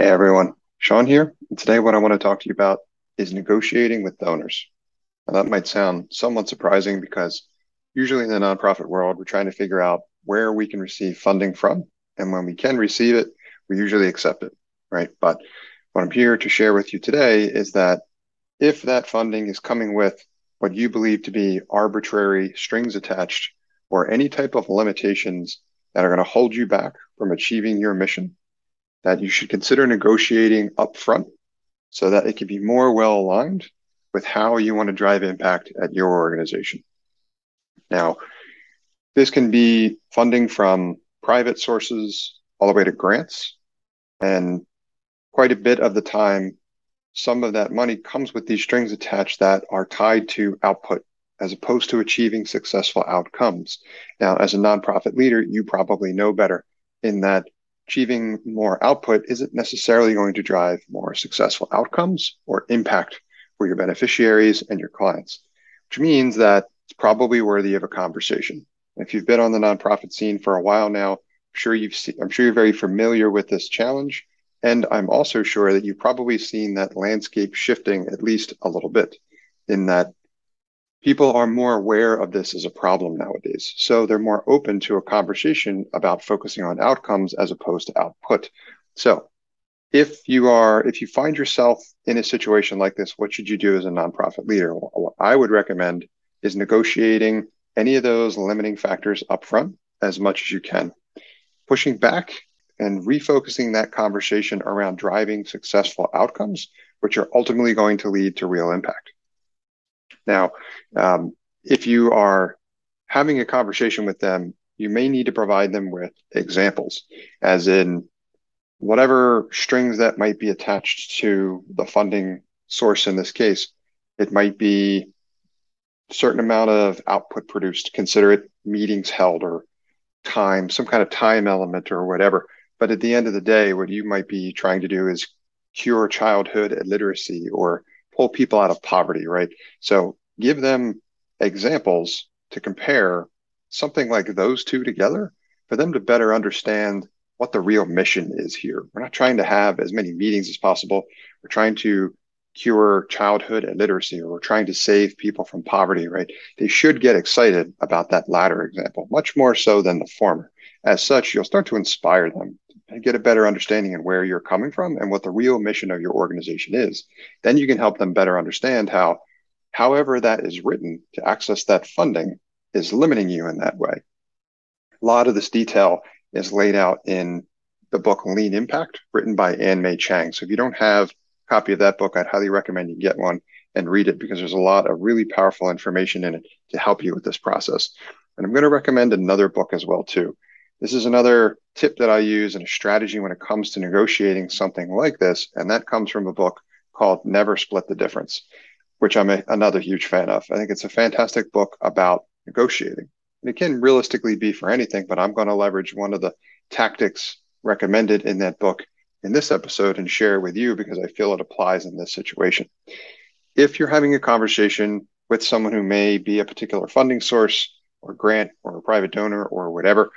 Hey everyone, Sean here. Today, what I want to talk to you about is negotiating with donors. Now, that might sound somewhat surprising because usually in the nonprofit world, we're trying to figure out where we can receive funding from. And when we can receive it, we usually accept it, right? But what I'm here to share with you today is that if that funding is coming with what you believe to be arbitrary strings attached or any type of limitations that are going to hold you back from achieving your mission, that you should consider negotiating upfront so that it can be more well aligned with how you want to drive impact at your organization. Now, this can be funding from private sources all the way to grants. And quite a bit of the time, some of that money comes with these strings attached that are tied to output as opposed to achieving successful outcomes. Now, as a nonprofit leader, you probably know better in that achieving more output isn't necessarily going to drive more successful outcomes or impact for your beneficiaries and your clients, which means that it's probably worthy of a conversation. If you've been on the nonprofit scene for a while now, I'm sure you've seen, I'm sure you're very familiar with this challenge. And I'm also sure that you've probably seen that landscape shifting at least a little bit in that people are more aware of this as a problem nowadays. So they're more open to a conversation about focusing on outcomes as opposed to output. So if you are, if you find yourself in a situation like this, what should you do as a nonprofit leader? What I would recommend is negotiating any of those limiting factors upfront as much as you can, pushing back and refocusing that conversation around driving successful outcomes, which are ultimately going to lead to real impact. Now, um, if you are having a conversation with them, you may need to provide them with examples, as in whatever strings that might be attached to the funding source in this case. It might be certain amount of output produced, consider it meetings held or time, some kind of time element or whatever. But at the end of the day, what you might be trying to do is cure childhood illiteracy or pull people out of poverty, right? So give them examples to compare something like those two together for them to better understand what the real mission is here. We're not trying to have as many meetings as possible. We're trying to cure childhood illiteracy or we're trying to save people from poverty, right? They should get excited about that latter example, much more so than the former. As such, you'll start to inspire them and get a better understanding of where you're coming from and what the real mission of your organization is. Then you can help them better understand how, however, that is written to access that funding is limiting you in that way. A lot of this detail is laid out in the book Lean Impact, written by Ann Mei Chang. So if you don't have a copy of that book, I'd highly recommend you get one and read it because there's a lot of really powerful information in it to help you with this process. And I'm going to recommend another book as well too. This is another tip that I use and a strategy when it comes to negotiating something like this. And that comes from a book called Never Split the Difference, which I'm a, another huge fan of. I think it's a fantastic book about negotiating. And it can realistically be for anything, but I'm going to leverage one of the tactics recommended in that book in this episode and share with you because I feel it applies in this situation. If you're having a conversation with someone who may be a particular funding source or grant or a private donor or whatever,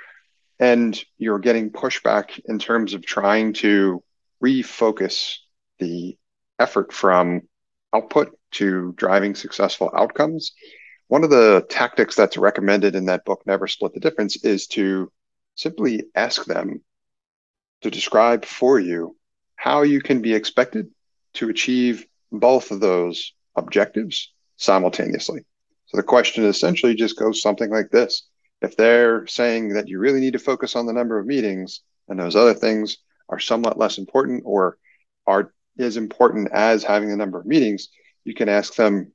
and you're getting pushback in terms of trying to refocus the effort from output to driving successful outcomes. One of the tactics that's recommended in that book, Never Split the Difference, is to simply ask them to describe for you how you can be expected to achieve both of those objectives simultaneously. So the question essentially just goes something like this if they're saying that you really need to focus on the number of meetings and those other things are somewhat less important or are as important as having the number of meetings, you can ask them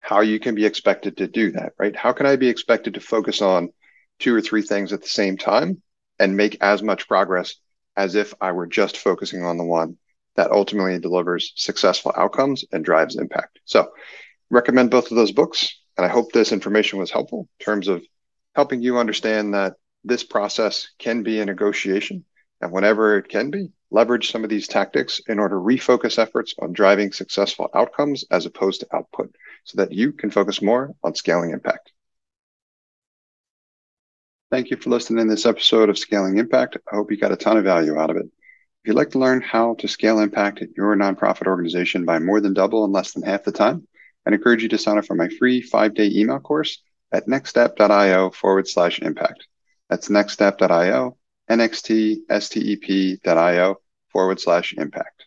how you can be expected to do that, right? How can I be expected to focus on two or three things at the same time and make as much progress as if I were just focusing on the one that ultimately delivers successful outcomes and drives impact? So, recommend both of those books. And I hope this information was helpful in terms of helping you understand that this process can be a negotiation. And whenever it can be, leverage some of these tactics in order to refocus efforts on driving successful outcomes as opposed to output so that you can focus more on scaling impact. Thank you for listening to this episode of Scaling Impact. I hope you got a ton of value out of it. If you'd like to learn how to scale impact at your nonprofit organization by more than double in less than half the time, I'd encourage you to sign up for my free five day email course at nextstep.io forward slash impact. That's nextstep.io, nxtstep.io forward slash impact.